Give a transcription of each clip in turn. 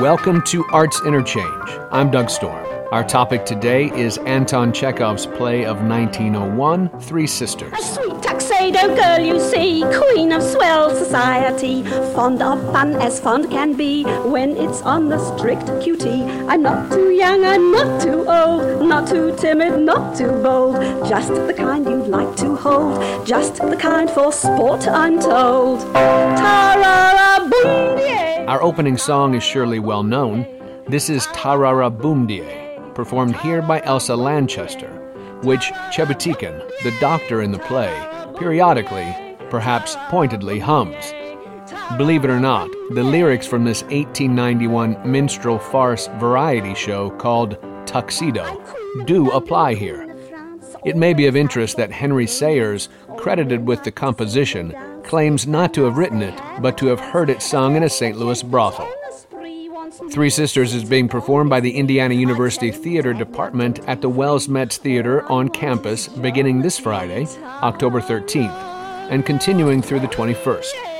Welcome to Arts Interchange. I'm Doug Storm. Our topic today is Anton Chekhov's play of 1901, Three Sisters. A sweet tuxedo girl, you see, queen of swell society, fond of fun as fond can be when it's on the strict QT. I'm not too young, I'm not too old, not too timid, not too bold, just the kind you'd like to hold, just the kind for sport, I'm told. Boom, yeah. Our opening song is surely well known. This is Ta-ra-ra Boom-de-ay performed here by Elsa Lanchester, which Chebutikin, the doctor in the play, periodically, perhaps pointedly, hums. Believe it or not, the lyrics from this 1891 minstrel farce variety show called Tuxedo do apply here. It may be of interest that Henry Sayers, credited with the composition, claims not to have written it, but to have heard it sung in a St. Louis brothel. Three Sisters is being performed by the Indiana University Theater Department at the Wells Metz Theater on campus beginning this Friday, October 13th, and continuing through the 21st.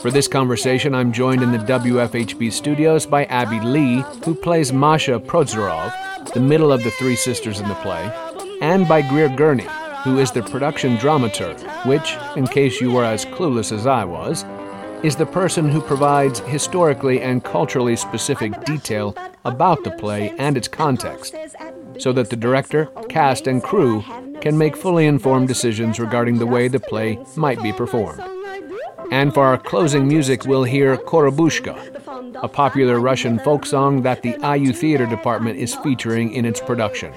For this conversation, I'm joined in the WFHB studios by Abby Lee, who plays Masha Prozorov, the middle of the three sisters in the play, and by Greer Gurney, who is the production dramaturg, which, in case you were as clueless as I was, is the person who provides historically and culturally specific detail about the play and its context, so that the director, cast, and crew can make fully informed decisions regarding the way the play might be performed. And for our closing music, we'll hear Korobushka, a popular Russian folk song that the IU Theater Department is featuring in its production.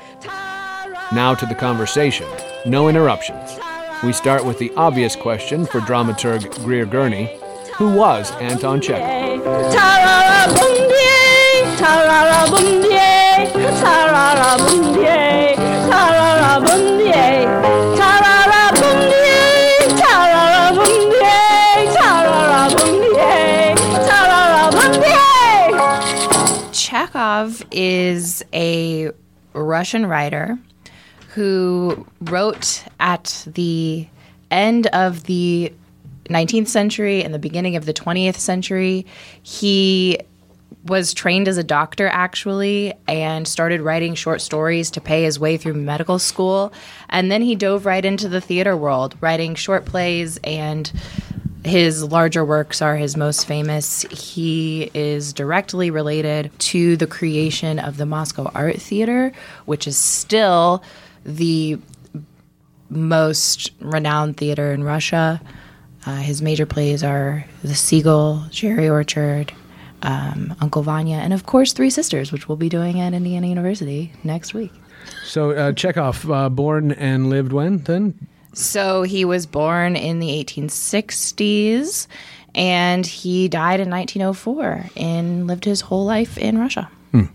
Now to the conversation. No interruptions. We start with the obvious question for dramaturg Greer Gurney who was Anton Chekhov. Chekhov is a Russian writer who wrote at the end of the 19th century and the beginning of the 20th century. He was trained as a doctor actually and started writing short stories to pay his way through medical school. And then he dove right into the theater world, writing short plays and his larger works are his most famous. He is directly related to the creation of the Moscow Art Theater, which is still the most renowned theater in Russia. Uh, his major plays are The Seagull, Cherry Orchard, um, Uncle Vanya, and of course Three Sisters, which we'll be doing at Indiana University next week. So uh, Chekhov, uh, born and lived when then? So he was born in the 1860s, and he died in 1904 and lived his whole life in Russia. Hmm.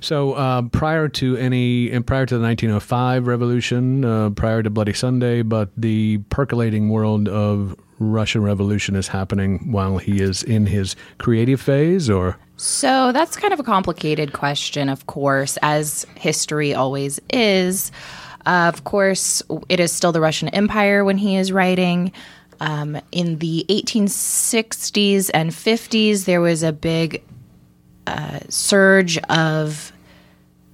So uh, prior to any, and prior to the 1905 revolution, uh, prior to Bloody Sunday, but the percolating world of Russian Revolution is happening while he is in his creative phase, or? So that's kind of a complicated question, of course, as history always is. Uh, of course, it is still the Russian Empire when he is writing. Um, in the 1860s and 50s, there was a big uh, surge of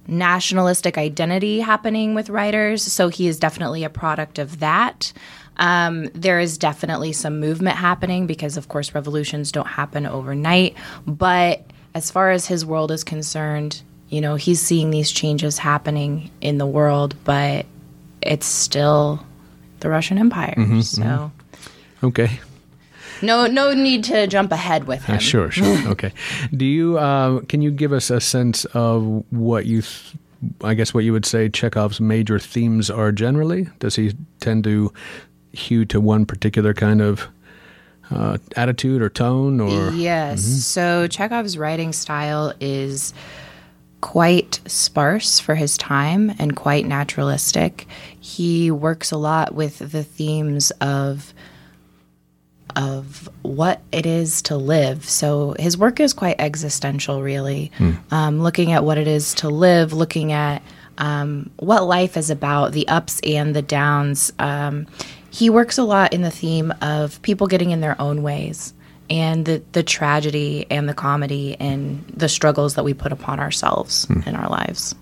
nationalistic identity happening with writers. So he is definitely a product of that. Um, there is definitely some movement happening because, of course, revolutions don't happen overnight. But as far as his world is concerned, you know, he's seeing these changes happening in the world, but it's still the Russian Empire. Mm-hmm, so, mm-hmm. okay. No, no need to jump ahead with him. Uh, sure, sure. okay. Do you? Uh, can you give us a sense of what you? Th- I guess what you would say Chekhov's major themes are generally. Does he tend to hew to one particular kind of uh, attitude or tone or yes mm-hmm. so chekhov's writing style is quite sparse for his time and quite naturalistic he works a lot with the themes of of what it is to live. So his work is quite existential, really. Mm. Um, looking at what it is to live, looking at um, what life is about, the ups and the downs. Um, he works a lot in the theme of people getting in their own ways and the, the tragedy and the comedy and the struggles that we put upon ourselves in our lives.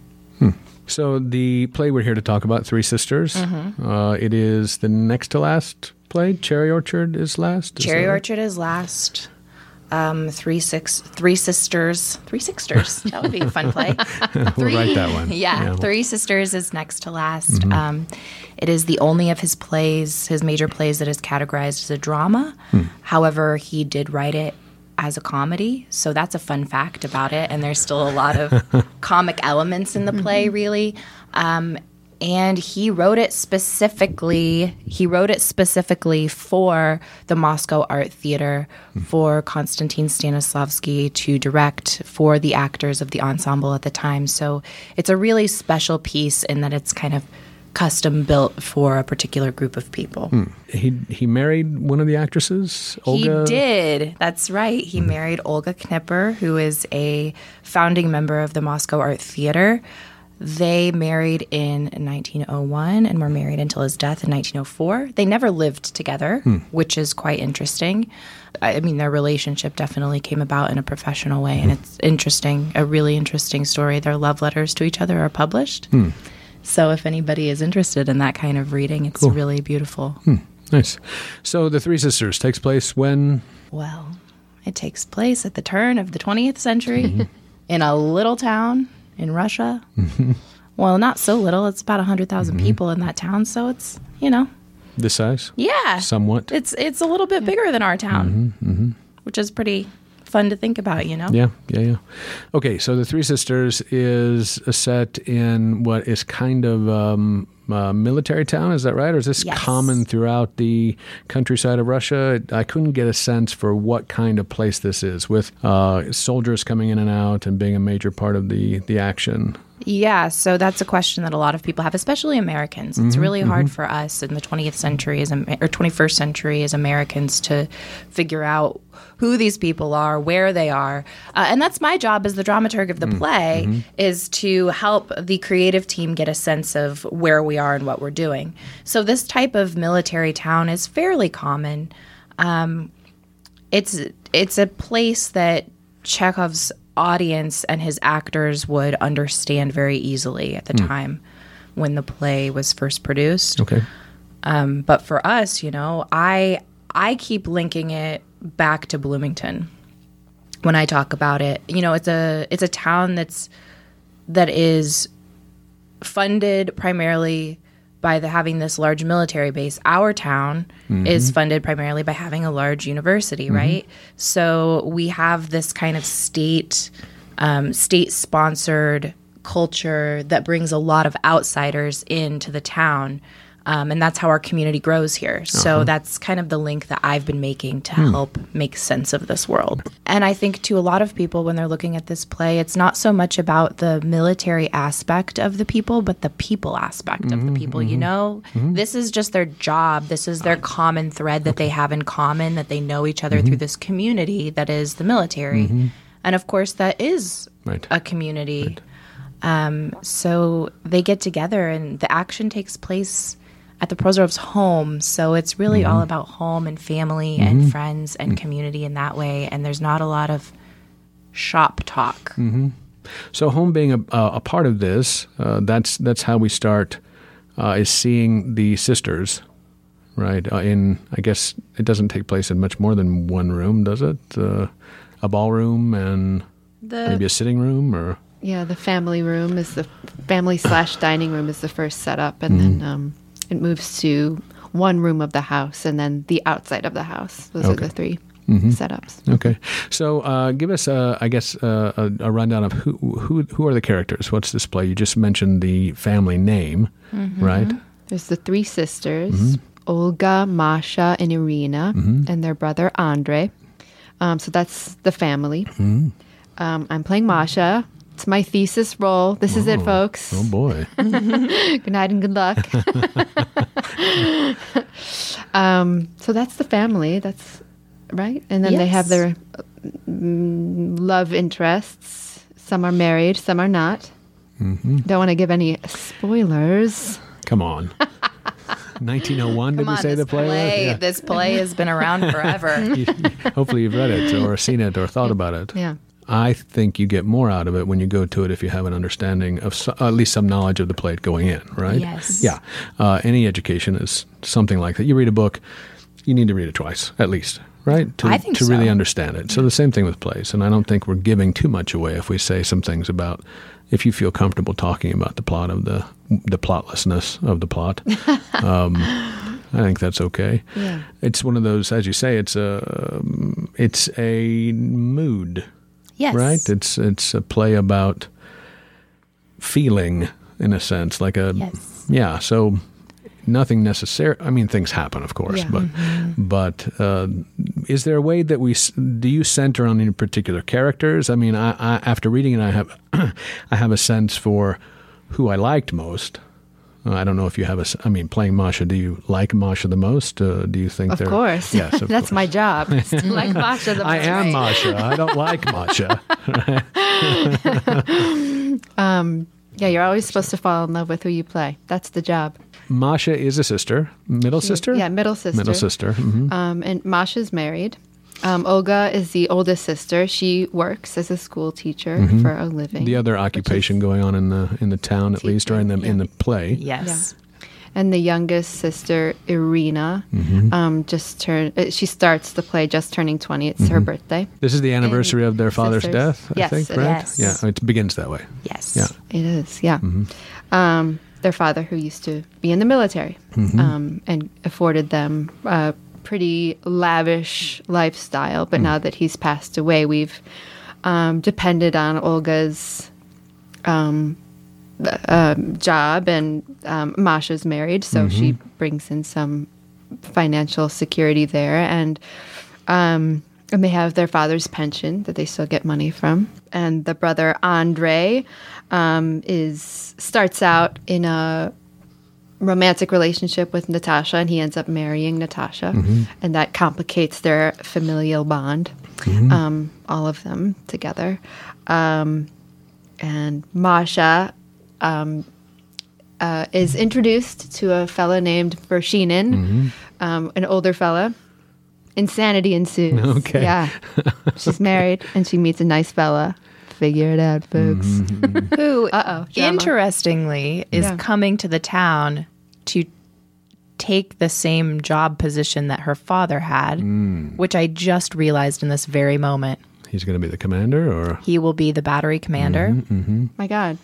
So the play we're here to talk about, Three Sisters. Mm-hmm. Uh, it is the next to last play. Cherry Orchard is last. Is Cherry? Orchard is last. Um, three six three sisters three sisters that would be a fun play. We'll write that one. Yeah, we'll- Three Sisters is next to last. Um, it is the only of his plays, his major plays, that is categorized as a drama. However, he did write it as a comedy, so that's a fun fact about it. And there's still a lot of comic elements in the play, really. Um, and he wrote it specifically. He wrote it specifically for the Moscow Art Theater, hmm. for Konstantin Stanislavski to direct for the actors of the ensemble at the time. So it's a really special piece in that it's kind of custom built for a particular group of people. Hmm. He he married one of the actresses. Olga. He did. That's right. He mm-hmm. married Olga Knipper, who is a founding member of the Moscow Art Theater. They married in 1901 and were married until his death in 1904. They never lived together, hmm. which is quite interesting. I mean, their relationship definitely came about in a professional way, and hmm. it's interesting, a really interesting story. Their love letters to each other are published. Hmm. So, if anybody is interested in that kind of reading, it's really beautiful. Nice. So the Three Sisters takes place when Well, it takes place at the turn of the 20th century mm-hmm. in a little town in Russia. Mm-hmm. Well, not so little. It's about 100,000 mm-hmm. people in that town, so it's, you know, this size. yeah. Somewhat. It's it's a little bit bigger than our town. Mm-hmm, Which is pretty fun to think about, you know. Yeah, yeah, yeah. Okay, so the Three Sisters is set in what is kind of um, a military town. Is that right, or is this Yes. common throughout the countryside of Russia? I couldn't get a sense for what kind of place this is, with uh, soldiers coming in and out and being a major part of the the action. Yeah, so that's a question that a lot of people have, especially Americans. It's mm-hmm, really hard mm-hmm. for us in the 20th century as or 21st century as Americans to figure out who these people are, where they are, uh, and that's my job as the dramaturg of the mm, play mm-hmm. is to help the creative team get a sense of where we are and what we're doing. So this type of military town is fairly common um, it's it's a place that Chekhov's audience and his actors would understand very easily at the time when the play was first produced. Okay. Um, but for us, you know, I I keep linking it back to Bloomington when I talk about it. You know, it's a it's a town that's that is funded primarily by the having this large military base. Our town is funded primarily by having a large university, right? So we have this kind of state um, state sponsored culture that brings a lot of outsiders into the town. Um, and that's how our community grows here. So uh-huh. that's kind of the link that I've been making to hmm. help make sense of this world. And I think to a lot of people, when they're looking at this play, it's not so much about the military aspect of the people, but the people aspect of the mm-hmm, people. You mm-hmm. know, mm-hmm. this is just their job. This is their common thread that they have in common, that they know each other through this community that is the military. And of course, that is Right. a community. Um, so they get together, and the action takes place at the Prozorov's home. So it's really all about home and family and friends and community in that way. And there's not a lot of shop talk. So home being a, a part of this, uh, that's that's how we start. Uh, is seeing the sisters, right? Uh, in I guess it doesn't take place in much more than one room, does it? Uh, a ballroom and The maybe a sitting room, or Yeah, the family room is the family slash dining room is the first setup, and then um, it moves to one room of the house, and then the outside of the house. Those are the 3 setups. okay. So uh, give us, uh, I guess, uh, a, a rundown of who who who are the characters. What's this play? You just mentioned the family name, right? There's the three sisters, Olga, Masha, and Irina, and their brother Andre. Um, so that's the family. Um, I'm playing Masha. It's my thesis role. This is it, folks. Oh boy. Good night and good luck. um, so that's the family. That's right. And then they have their mm, love interests. Some are married, some are not. Don't want to give any spoilers. Come on. 1901, did Come we say the play? play, Yeah. this play has been around forever. Hopefully you've read it or seen it or thought about it. Yeah. I think you get more out of it when you go to it if you have an understanding of so, at least some knowledge of the play going in, right? Yes. Yeah. Uh, any education is something like that. You read a book, you need to read it twice at least, right? To, I think to really understand it. So the same thing with plays, and I don't think we're giving too much away if we say some things about. If you feel comfortable talking about the plot of the the plotlessness of the plot, um, I think that's okay. Yeah. It's one of those, as you say, it's a um, it's a mood Yes. right? It's it's a play about feeling, in a sense, like a Yes. yeah. So nothing necessary. I mean, things happen, of course, Yeah. but but uh, is there a way that we do you center on any particular characters? I mean, I, I after reading it, I have I have a sense for who I liked most. Uh, I don't know if you have a. I mean, playing Masha, do you like Masha the most? Uh, do you think Of they're course. Yes, of That's course. my job. like Masha the most. I am Masha. I don't like Masha. Yeah, you're always supposed to fall in love with who you play. That's the job. Masha is a sister, middle sister. Yeah, middle sister. Middle sister. hmm Um, and Masha's married. Um, Olga is the oldest sister. She works as a school teacher for a living. Mm-hmm. The other occupation going on in the in the town, at least, or in the in the play. Yes. and the youngest sister, Irina, Mm-hmm. um, just turned. Uh, she starts the play just turning twenty. It's her birthday. This is the anniversary of their father's sisters. death. I Yes, think, it right? is. Yeah, it begins that way. Yes. Yeah. It is, yeah. Mm-hmm. Um, their father, who used to be in the military, Mm-hmm. um, and afforded them a pretty lavish lifestyle. Mm. But now that he's passed away, we've um, depended on Olga's um, um, job, and um, Masha's married, so she Mm-hmm. brings in some financial security there, and um, and they have their father's pension that they still get money from. And the brother Andre um, is starts out in a romantic relationship with Natasha, and he ends up marrying Natasha, and that complicates their familial bond. Um, all of them together, um, and Masha um, uh, is introduced to a fella named Vershinin, um, an older fella. Insanity ensues. Okay. Yeah. She's married and she meets a nice fella. Figure it out, folks. Who, Uh-oh, interestingly, is Yeah. coming to the town to take the same job position that her father had, Mm. which I just realized in this very moment. He's going to be the commander, or He will be the battery commander. Mm-hmm. My God.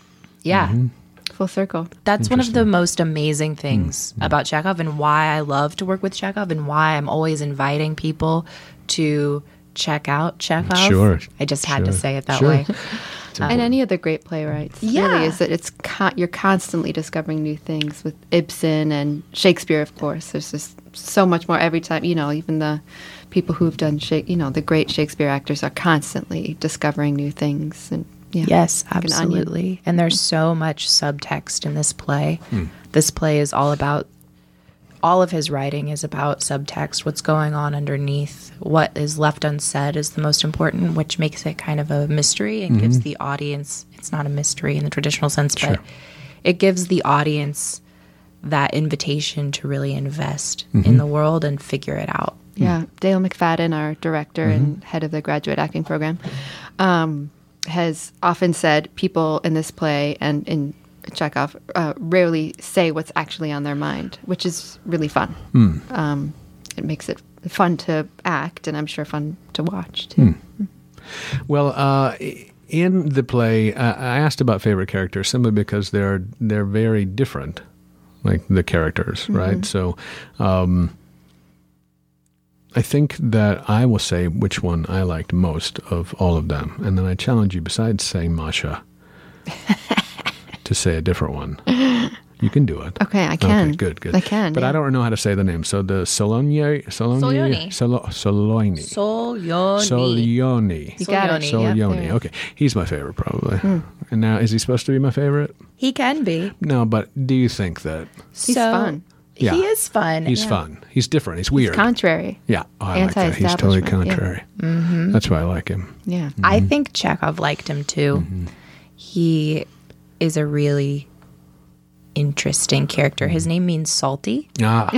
Yeah. Full circle. That's one of the most amazing things Mm-hmm. about Chekhov and why I love to work with Chekhov and why I'm always inviting people to check out Chekhov. Sure, I just had to say it that sure. way. and any of the great playwrights. Yeah. Really is that it's con- you're constantly discovering new things with Ibsen and Shakespeare, of course. There's just so much more every time. You know, even the people who've done, Sha- you know, the great Shakespeare actors are constantly discovering new things. And yeah, Yes, like an absolutely. And there's so much subtext in this play. Hmm. This play is all about all of his writing is about subtext, what's going on underneath. What is left unsaid is the most important, which makes it kind of a mystery and mm-hmm. gives the audience it's not a mystery in the traditional sense, but it gives the audience that invitation to really invest in mm-hmm. the world and figure it out. Yeah, mm-hmm. Dale McFadden, our director and head of the graduate acting program, um, has often said people in this play and in Chekhov uh, rarely say what's actually on their mind, which is really fun. Um, it makes it fun to act, and I'm sure fun to watch too. Well, uh, in the play, uh, I asked about favorite characters simply because they're they're very different, like the characters, right? So, um, I think that I will say which one I liked most of all of them, and then I challenge you, besides saying Masha, to say a different one. You can do it. Okay, I can. Okay, good, good. I can, but yeah. I don't know how to say the name. So the Solonier, Solonier, Solioni. Solo, Soloni. Solioni. Solioni. You got it. Solioni, yep. Okay, he's my favorite probably. Hmm. And now, is he supposed to be my favorite? He can be. No, but do you think that He's So- fun. Yeah. He is fun. he's Yeah. fun? He's different. He's weird. Contrary. yeah, oh, I like that. He's totally Anti-establishment, yeah. contrary. Mm-hmm. That's why I like him. Yeah. I mm-hmm. think Chekhov liked him too. Mm-hmm. He is a really interesting character. His name means salty, Ah,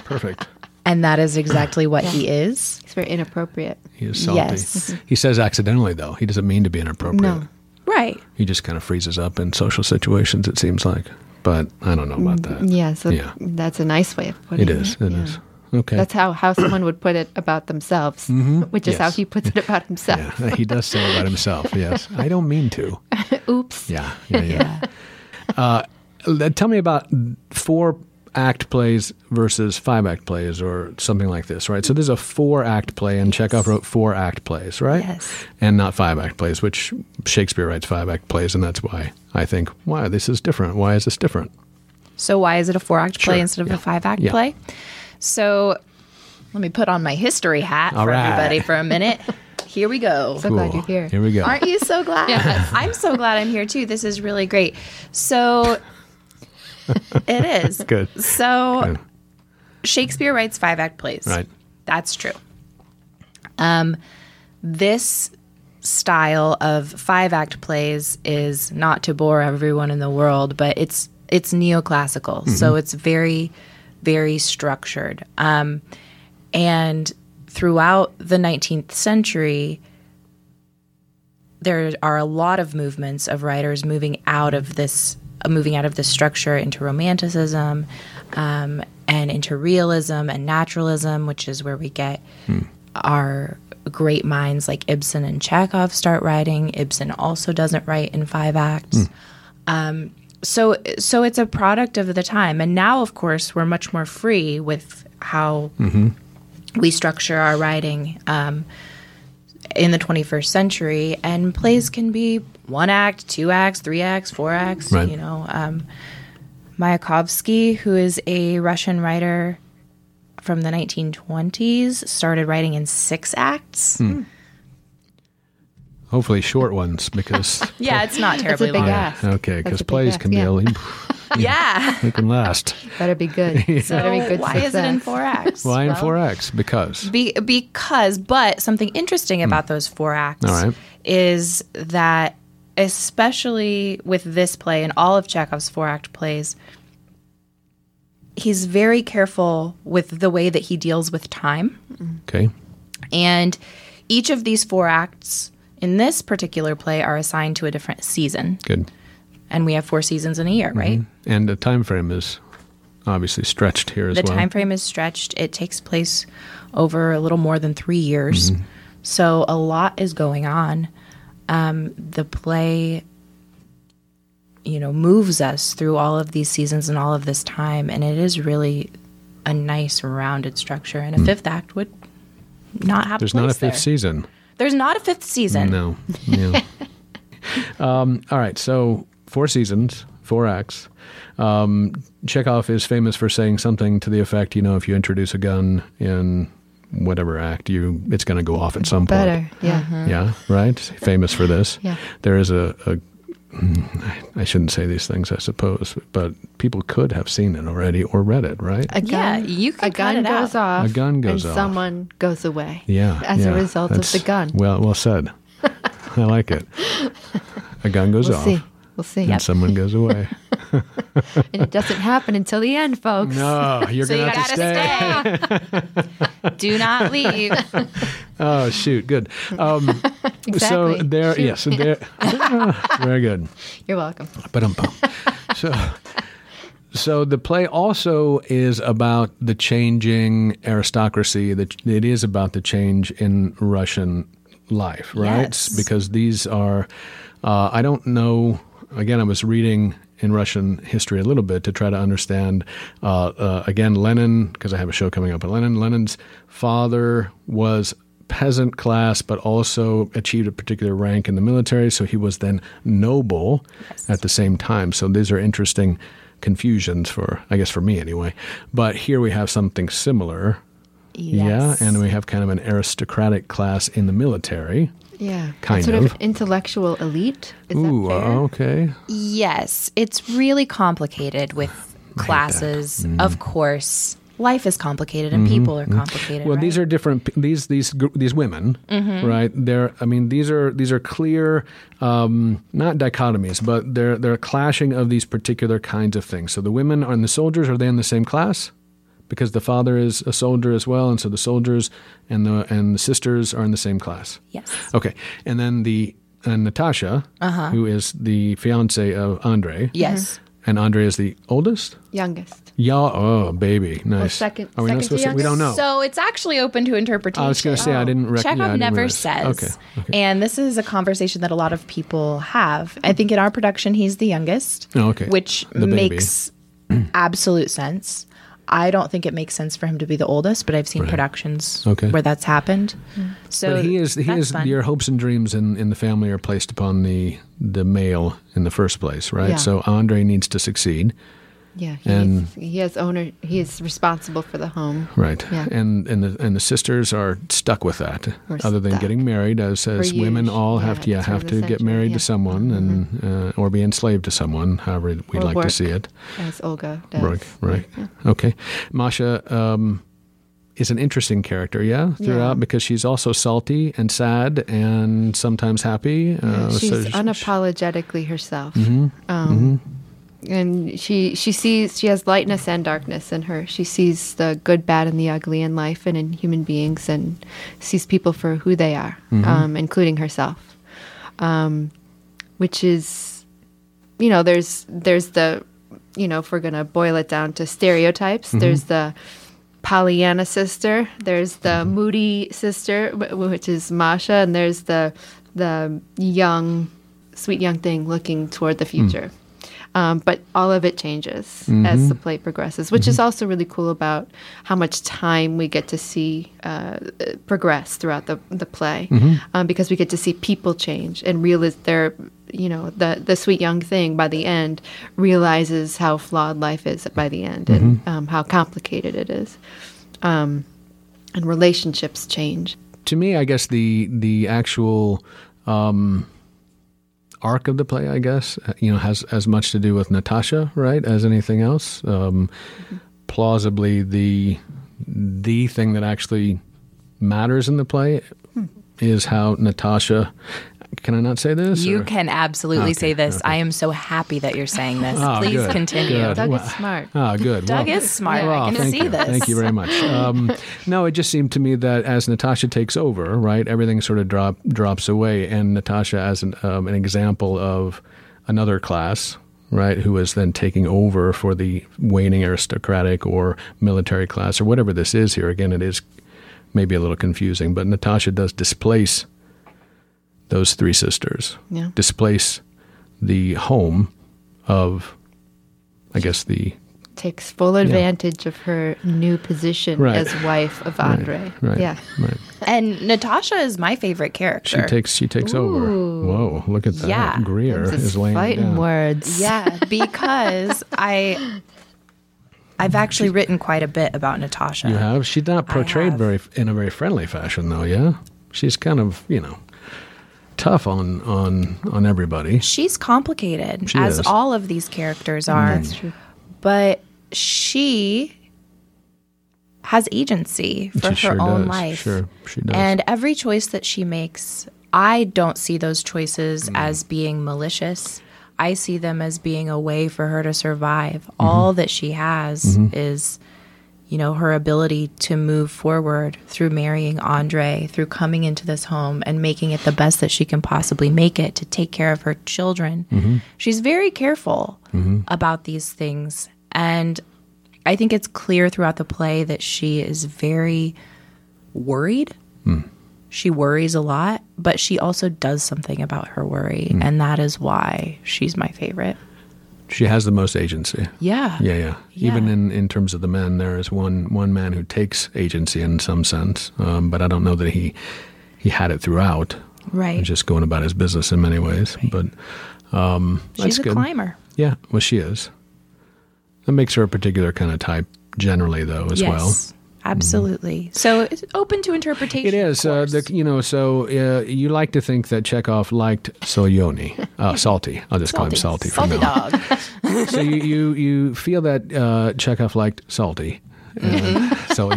perfect. and that is exactly what he is. It's very inappropriate. He is salty. Yes. He says accidentally, though. He doesn't mean to be inappropriate. No. Right. He just kind of freezes up in social situations, it seems like. But I don't know about that. Yeah, so Yeah. that's a nice way of putting It it. is. It is. yeah. Okay. That's how, how someone would put it about themselves, which is how he puts it about himself. yeah, he does say about himself. Yes, I don't mean to. Oops. Yeah, yeah, yeah. uh, tell me about four act plays versus five act plays, or something like this, right? So there's a four act play, and Chekhov wrote four act plays, right? Yes. And not five act plays, which Shakespeare writes five act plays, and that's why I think, why this is different. Why is this different? So why is it a four act play Sure, instead of yeah. a five act Yeah. play? So let me put on my history hat All for right. everybody for a minute. Here we go. So glad you're here. Here we go. Aren't you so glad? I'm so glad I'm here too. This is really great. So it is. Good. So Good. Shakespeare writes five act plays. Right. That's true. Um, this style of five act plays is not to bore everyone in the world, but it's it's neoclassical, so it's very very structured. Um, and throughout the 19th century, there are a lot of movements of writers moving out of this uh, moving out of this structure into romanticism um, and into realism and naturalism which is where we get our great minds like ibsen and chekhov start writing. Ibsen also doesn't write in five acts. Um, so so it's a product of the time. And now of course we're much more free with how we structure our writing um, in the 21st century. And plays can be one act two acts three acts four acts Right. you know um, mayakovsky who is a russian writer from the 1920s started writing in six acts Hopefully short ones, because yeah it's not terribly big long ask. okay, because plays ask, can be yeah. a leap. yeah They can last. Better be good. so Better be good why is it in four acts Why in four acts? Because Be, because, but something interesting about those four acts Hmm. All right. is that, especially with this play and all of Chekhov's four act plays, he's very careful with the way that he deals with time. okay, And each of these four acts in this particular play are assigned to a different season. good. And we have four seasons in a year, right? Mm-hmm. And the time frame is obviously stretched here as the well. time frame is stretched it takes place over a little more than three years mm-hmm. so a lot is going on um, the play you know moves us through all of these seasons and all of this time and it is really a nice rounded structure and a mm. fifth act would not have There's not a fifth there. season. There's not a fifth season No. Yeah. um, all right. So four seasons, four acts. Um, Chekhov is famous for saying something to the effect, you know, if you introduce a gun in whatever act, you it's going to go off at some point. Better. Yeah. Yeah. Right. Famous for this. Yeah. There is a. a I shouldn't say these things, I suppose, but people could have seen it already or read it, right? A Yeah, gun, you can a cut gun it goes out. off. A gun goes and off. someone goes away. Yeah. As yeah. a result of the gun. Well, well said. I like it. A gun goes We'll off. see. We'll see. And someone goes away. And it doesn't happen until the end, folks. No, you're so gonna have to gotta stay. stay. Do not leave. Oh, shoot, good. Um, So Exactly. there, Shoot. yes, there. very good. You're welcome. But um, so so the play also is about the changing aristocracy. That it is about the change in Russian life, right? Yes. Because these are, uh, I don't know. Again, I was reading in Russian history a little bit to try to understand. Uh, uh, again, Lenin, because I have a show coming up. But Lenin, Lenin's father was peasant class, but also achieved a particular rank in the military. So he was then noble at the same time. So these are interesting confusions for, I guess, for me anyway. But here we have something similar. Yes. Yeah, and we have kind of an aristocratic class in the military. Yeah. Kind of sort of. of. intellectual elite. Is Ooh, fair? Uh, okay. Yes, it's really complicated with classes. Mm. Of course, life is complicated and people are complicated. Mm-hmm. Well, these are different. These these these women, Mm-hmm. right? They're. I mean, these are these are clear, um, not dichotomies, but they're they're a clashing of these particular kinds of things. So the women and the soldiers are they in the same class? Because the father is a soldier as well, and so the soldiers and the and the sisters are in the same class. yes. Okay, and then the and Natasha, Uh-huh. who is the fiance of Andre, Yes. and Andre is the oldest. Youngest. Yeah. Oh, baby, nice. second- Are we second to supposed to? We don't know. So it's actually open to interpretation. I was going to say I oh, didn't. Rec- Chekhov yeah, didn't never realize. says. Okay. okay. And this is a conversation that a lot of people have. I think in our production, he's the youngest. Oh, okay. Which makes absolute sense. I don't think it makes sense for him to be the oldest, but I've seen productions Okay. where that's happened. So But he is. He is. fun. Your hopes and dreams in, in the family are placed upon the the male in the first place, right? Yeah. So Andre needs to succeed, Yeah. He, And- is, he has owner. He is responsible for the home. right? Yeah. And and the and the sisters are stuck with that. We're Other than stuck. getting married, as as For women all Yeah, have to yeah, have to get married yeah. to someone and uh, or be enslaved to someone, however we'd Or like to see it. As Olga does. Right, right. Okay. Masha um, is an interesting character, yeah, throughout Yeah. because she's also salty and sad and sometimes happy. Uh, She's so she- unapologetically herself. Mm-hmm. Um, And she she sees she has lightness and darkness in her. She sees the good, bad, and the ugly in life and in human beings, and sees people for who they are, Mm-hmm. um, including herself. Um, which is, you know, there's there's the, you know, if we're gonna boil it down to stereotypes, Mm-hmm. there's the Pollyanna sister. There's the moody sister, which is Masha, and there's the the young, sweet young thing looking toward the future. Um, but all of it changes as the play progresses, which is also really cool about how much time we get to see uh, progress throughout the the play, um, because we get to see people change and realize they're, you know, the the sweet young thing by the end realizes how flawed life is by the end and um, how complicated it is, um, and relationships change. to me, I guess the the actual um, arc of the play, I guess, uh, you know, has as much to do with Natasha, right, as anything else. Um, Plausibly, the the thing that actually matters in the play is how Natasha. Can I not say this? You or- can absolutely Okay, say this. okay. I am so happy that you're saying this. Oh, Please good, continue. good. Doug Well, is smart. Ah, good. Doug Well, is smart. well, I can thank see you. this. Thank you very much. Um, no, it just seemed to me that as Natasha takes over, right, everything sort of drop drops away, and Natasha as an, um, an example of another class, right, who is then taking over for the waning aristocratic or military class or whatever this is here. Again, it is maybe a little confusing, but Natasha does displace those three sisters, Yeah. displace the home of, I guess the Takes full advantage of her new position Right. as wife of Andre. right, Yeah. right. And Natasha is my favorite character. She character. takes she takes over. Whoa, look at that. Yeah. Greer is laying fighting down. words. yeah, because I I've actually written quite a bit about Natasha. You have? She's not portrayed very in a very friendly fashion though, yeah? She's kind of, you know, tough on on on everybody. She's complicated, She as is. all of these characters are. That's true. But she has agency for She her sure own does. life. Sure, she does. And every choice that she makes, I don't see those choices Mm. as being malicious. I see them as being a way for her to survive. Mm-hmm. All that she has is, you know, her ability to move forward through marrying Andre, through coming into this home and making it the best that she can possibly make it to take care of her children. Mm-hmm. She's very careful mm-hmm. about these things. And I think it's clear throughout the play that she is very worried. Hmm. She worries a lot, but she also does something about her worry. Hmm. And that is why she's my favorite. She has the most agency. Yeah. Yeah, yeah. Even Yeah. in, in terms of the men, there is one one man who takes agency in some sense, um, but I don't know that he he had it throughout. Right. Just going about his business in many ways, but um, She's a good. climber. Yeah, well, she is. That makes her a particular kind of type, generally, though, as well. Yes. Absolutely. So it's open to interpretation. It is. Uh, the, you know, so uh, you like to think that Chekhov liked Solyoni, uh, Salty. I'll just call him Salty Salty now. dog. so you, you you feel that uh, Chekhov liked Salty, uh, so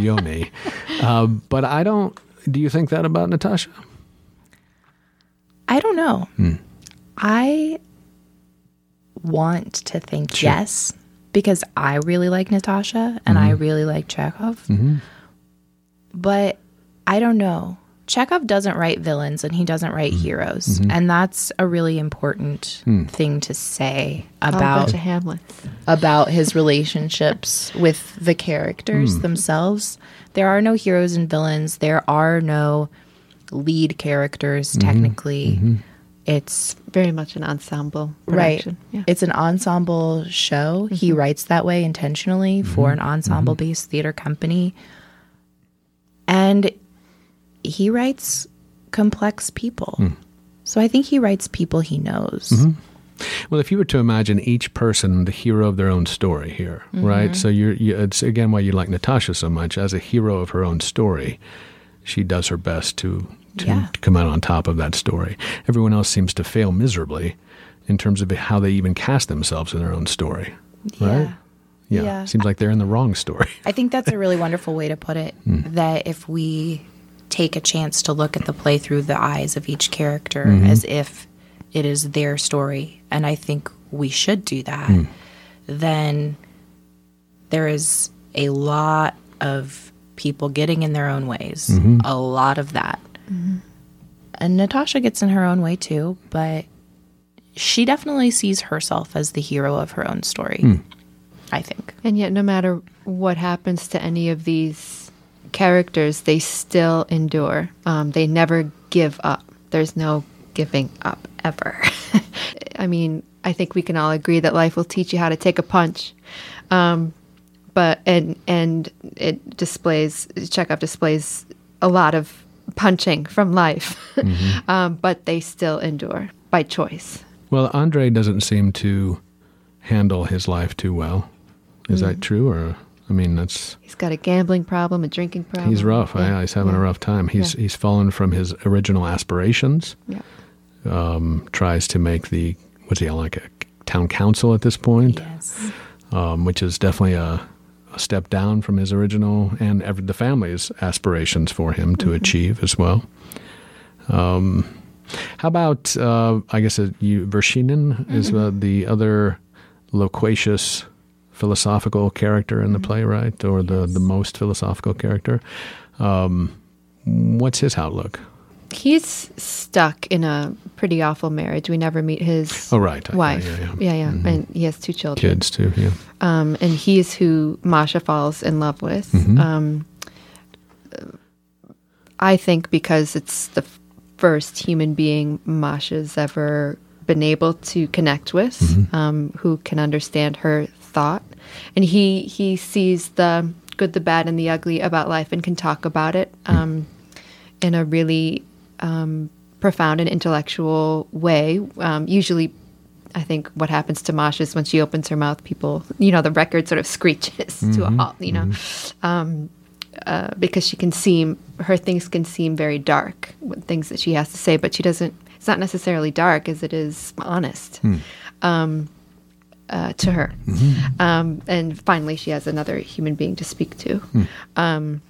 Uh, but I don't. Do you think that about Natasha? I don't know. I want to think Sure. yes because I really like Natasha and I mm-hmm. really like Chekhov. Mm-hmm. But I don't know. Chekhov doesn't write villains and he doesn't write mm-hmm. heroes. And that's a really important hmm. thing to say about bunch of Hamlets. about his relationships with the characters hmm. themselves. There are no heroes and villains. There are no lead characters technically. It's Very much an ensemble right. Yeah. It's an ensemble show. He mm-hmm. writes that way intentionally mm-hmm. for an ensemble mm-hmm. based theater company. And he writes complex people. Hmm. So I think he writes people he knows. Well, if you were to imagine each person the hero of their own story here, right? So you're, you, it's again why you like Natasha so much as a hero of her own story. She does her best to to, Yeah. come out on top of that story. Everyone else seems to fail miserably in terms of how they even cast themselves in their own story, right? Yeah. Yeah, Yeah. seems like they're in the wrong story. I think that's a really wonderful way to put it. Hmm. That if we take a chance to look at the play through the eyes of each character mm-hmm. as if it is their story, and I think we should do that, hmm. then there is a lot of people getting in their own ways. Mm-hmm. A lot of that. And Natasha gets in her own way too, but she definitely sees herself as the hero of her own story. I think. And yet, no matter what happens to any of these characters, they still endure. Um, they never give up. There's no giving up ever. I mean, I think we can all agree that life will teach you how to take a punch. Um, but and and it displays Chekhov displays a lot of punching from life, um, but they still endure by choice. Well, Andre doesn't seem to handle his life too well. Is that true, or I mean, that's He's got a gambling problem, a drinking problem. he's rough. Yeah, Yeah, he's having a rough time. He's Yeah. he's fallen from his original aspirations. Yeah. Um, tries to make the what's he like a town council at this point, Yes. um, which is definitely a, a step down from his original and ever, the family's aspirations for him to achieve as well. Um, how about uh, I guess uh, you Vershinin is uh, the other loquacious philosophical character in the play, right? Or the the most philosophical character. Um, what's his outlook? He's stuck in a pretty awful marriage. We never meet his Oh, right. Wife. yeah, yeah. yeah, and he has two children. Kids too. Yeah. Um, and he's who Masha falls in love with. Mm-hmm. Um, I think because it's the first human being Masha's ever been able to connect with, Mm-hmm. um, who can understand her thought, and he he sees the good, the bad, and the ugly about life, and can talk about it um, in a really um, profound and intellectual way. Um, usually, I think what happens to Masha is when she opens her mouth, people, you know, the record sort of screeches to a halt, you know, um, uh, because she can seem, her things can seem very dark, with things that she has to say, but she doesn't, it's not necessarily dark as it is honest. Um, uh, to her. Um, and finally, she has another human being to speak to. Um,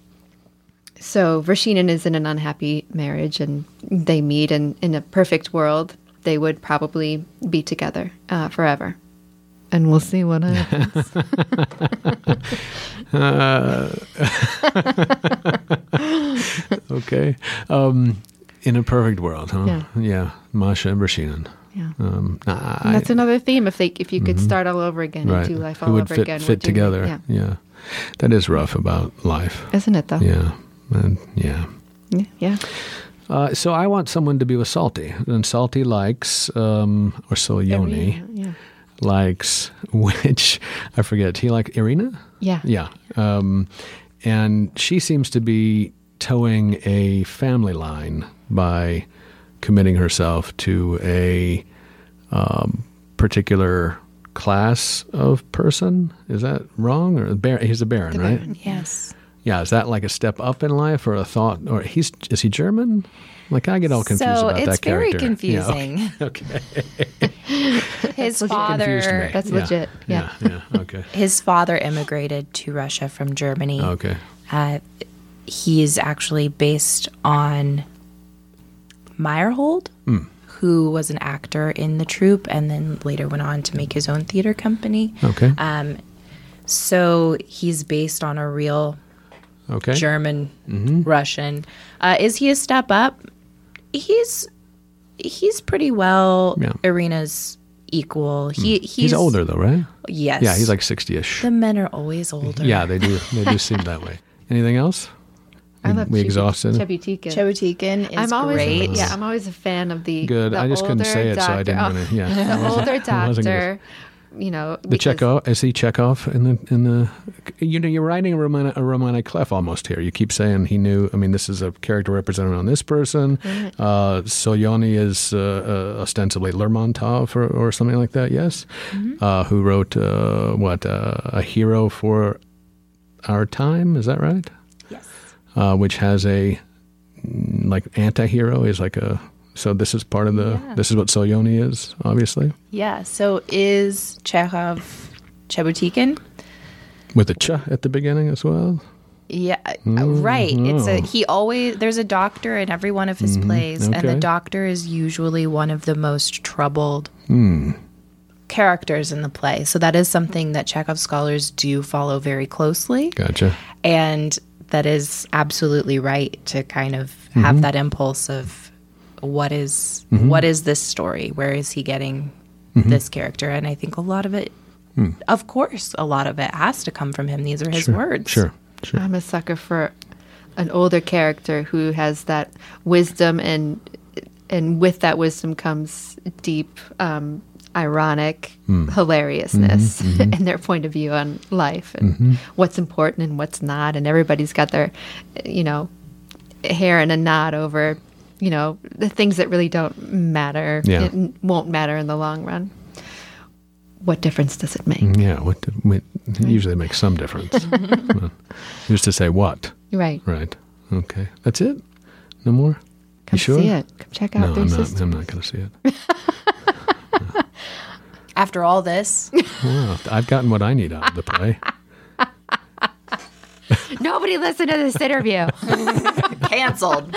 so Vershinin is in an unhappy marriage, and they meet, and in a perfect world, they would probably be together uh, forever. And we'll see what happens. Okay. Um, in a perfect world, huh? Yeah. Yeah. Masha and Vershinin. yeah. Um, I- that's another theme. If they, if you could start all over again right. and do life all would over fit, again, fit would you- together? Yeah. yeah. That is rough about life. Isn't it though? Yeah. And, yeah. Yeah. Uh, so I want someone to be with Salty, and Salty likes, um, or Solyoni Yeah. likes, which I forget. He like Irina. Yeah. Yeah. Um, and she seems to be towing a family line by committing herself to a um, particular class of person. Is that wrong? Or bar- he's a baron, The right? Baron. Yes. Yeah. Is that like a step up in life or a thought? Or he's is he German? Like I get all confused so about it's very character. Yeah, confusing. okay. his legit. Confused father me. That's Yeah, legit, yeah. yeah, yeah. Okay. his father immigrated to Russia from Germany. Okay. Uh, he's actually based on Meyerhold, Hmm. who was an actor in the troupe and then later went on to make his own theater company. Okay. Um, so he's based on a real okay. German Russian. Uh, is he a step up? He's he's pretty well Yeah. Irina's equal. He he's, He's older though, right? Yes. Yeah, he's like sixty-ish. the men are always older. Yeah, they do. They do seem that way. Anything else? I We- love we Chebu- exhausted it? Chebutikin. Chebutikin is I'm always great. yeah, I'm always a fan of the Good. the I just couldn't older say it, so I doctor- didn't oh, want to. Yeah. The older I wasn't gonna- doctor, you know, The Chekhov is he Chekhov in the in the you know you're writing a roman a romantic clef almost here. You keep saying he knew. I mean, this is a character represented on this person. Uh, Solyoni is uh, uh, ostensibly Lermontov or, or something like that. Yes, uh, who wrote uh, what uh, a hero for our time? Is that right? Yes. Uh, which has a like anti-hero is like a. So this is part of the. Yeah. This is what Solyoni is, obviously, Yeah. So is Chekhov Chebutikin? with a ch at the beginning as well. Yeah, uh, right. It's a oh. he always there's a doctor in every one of his plays, and the doctor is usually one of the most troubled Hmm. characters in the play. So that is something that Chekhov scholars do follow very closely, Gotcha. and that is absolutely right to kind of Mm-hmm. have that impulse of what is- mm-hmm. what is this story? Where is he getting Mm-hmm. this character? And I think a lot of it, hmm. of course, a lot of it has to come from him. These are his words. Sure. Sure. I'm a sucker for an older character who has that wisdom and and with that wisdom comes deep um, ironic hmm. hilariousness mm-hmm, mm-hmm. in their point of view on life and what's important and what's not and everybody's got their you know hair in a knot over you know the things that really don't matter Yeah. it n- won't matter in the long run what difference does it make mm, Yeah. What? did- what it usually makes some difference. Well, Who's to say what? right Right. Okay. That's it. No more. come you sure? see it come check out No, I'm not. Sisters. I'm not going to see it. After all this, Well, I've gotten what I need out of the play. nobody listened to this interview canceled.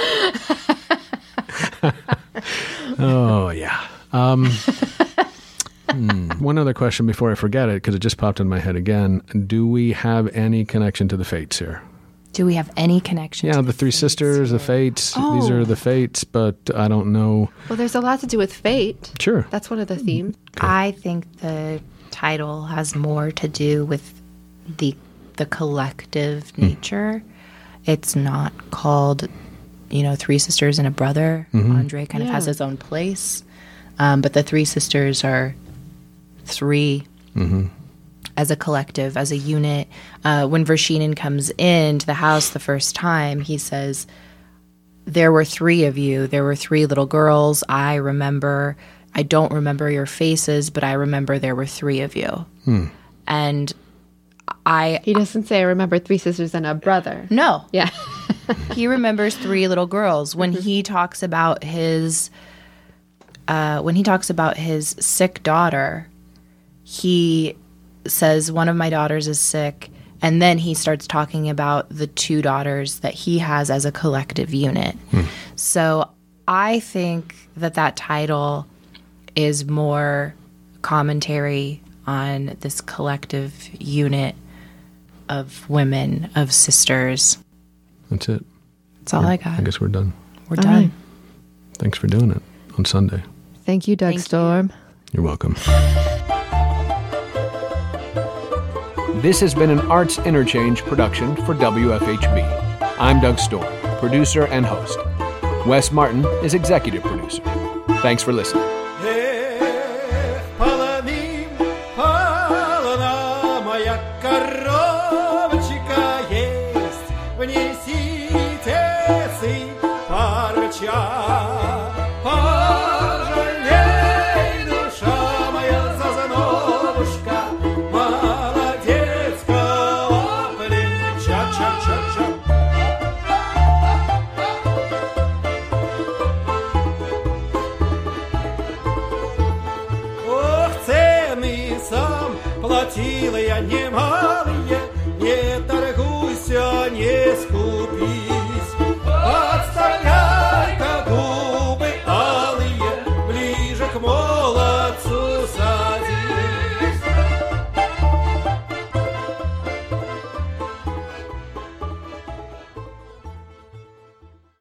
Oh yeah. Um, hmm, One other question before I forget it, because it just popped in my head again. Do we have any connection to the Fates here? Do we have any connection? Yeah, to the Three Fates Sisters, the here? Fates. These are Oh. the Fates, but I don't know. Well, there's a lot to do with fate. Sure. That's one of the themes. I think the title has more to do with the the collective nature. It's not called, you know, three sisters and a brother. Andre kind of has his own place, um, but the three sisters are 3 as a collective, as a unit. Uh, when Vershinin comes into the house the first time, he says, there were three of you. There were three little girls. I remember, I don't remember your faces, but I remember there were three of you. And I, He doesn't say, I remember three sisters and a brother. no, Yeah. he remembers three little girls. When he talks about his, uh, when he talks about his sick daughter, he says, One of my daughters is sick. And then he starts talking about the two daughters that he has as a collective unit. So I think that that title is more commentary on this collective unit of women, of sisters. That's it. That's all I got. I guess we're done. We're All done. right. Thanks for doing it on Sunday. Thank you, Doug Thank you. Storm. You're welcome. This has been an Arts Interchange production for WFHB. I'm Doug Storm, producer and host. Wes Martin is executive producer. Thanks for listening.